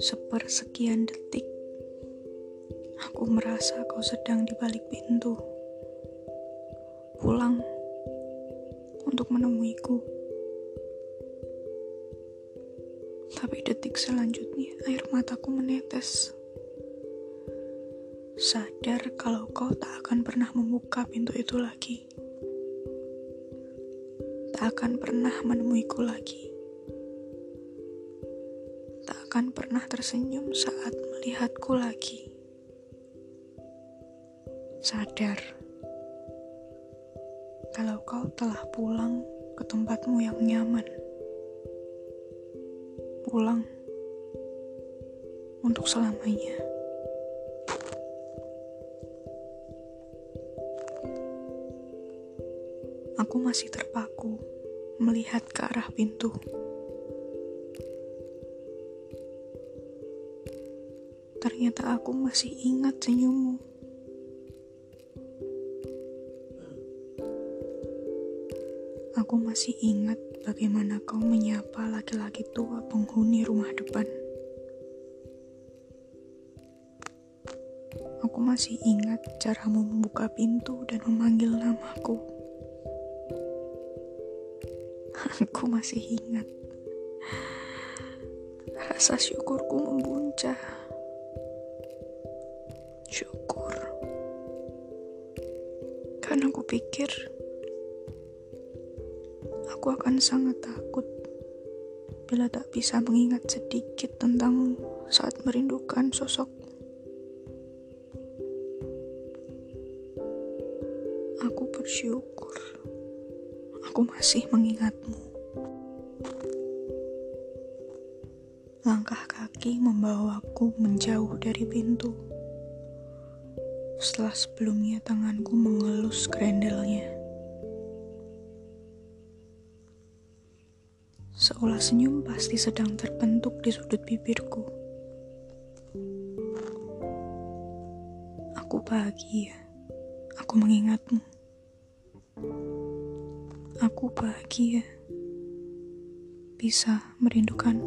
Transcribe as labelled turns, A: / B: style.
A: Sepersekian detik, aku merasa kau sedang di balik pintu. Pulang untuk menemuiku. Tapi detik selanjutnya air mataku menetes. Sadar kalau kau tak akan pernah membuka pintu itu lagi. Tak akan pernah menemuiku lagi akan pernah tersenyum saat melihatku lagi. Sadar kalau kau telah pulang ke tempatmu yang nyaman. Pulang untuk selamanya. Aku masih terpaku melihat ke arah pintu. Ternyata aku masih ingat senyummu. Aku masih ingat bagaimana kau menyapa laki-laki tua penghuni rumah depan. Aku masih ingat caramu membuka pintu dan memanggil namaku. Aku masih ingat. Rasa syukurku membuncah. Syukur. Karena aku pikir aku akan sangat takut bila tak bisa mengingat sedikit tentangmu saat merindukan sosok. Aku bersyukur aku masih mengingatmu. Langkah kaki membawaku menjauh dari pintu setelah sebelumnya tanganku mengelus grendelnya. Seolah senyum pasti sedang terbentuk di sudut bibirku. Aku bahagia. Aku mengingatmu. Aku bahagia bisa merindukanmu.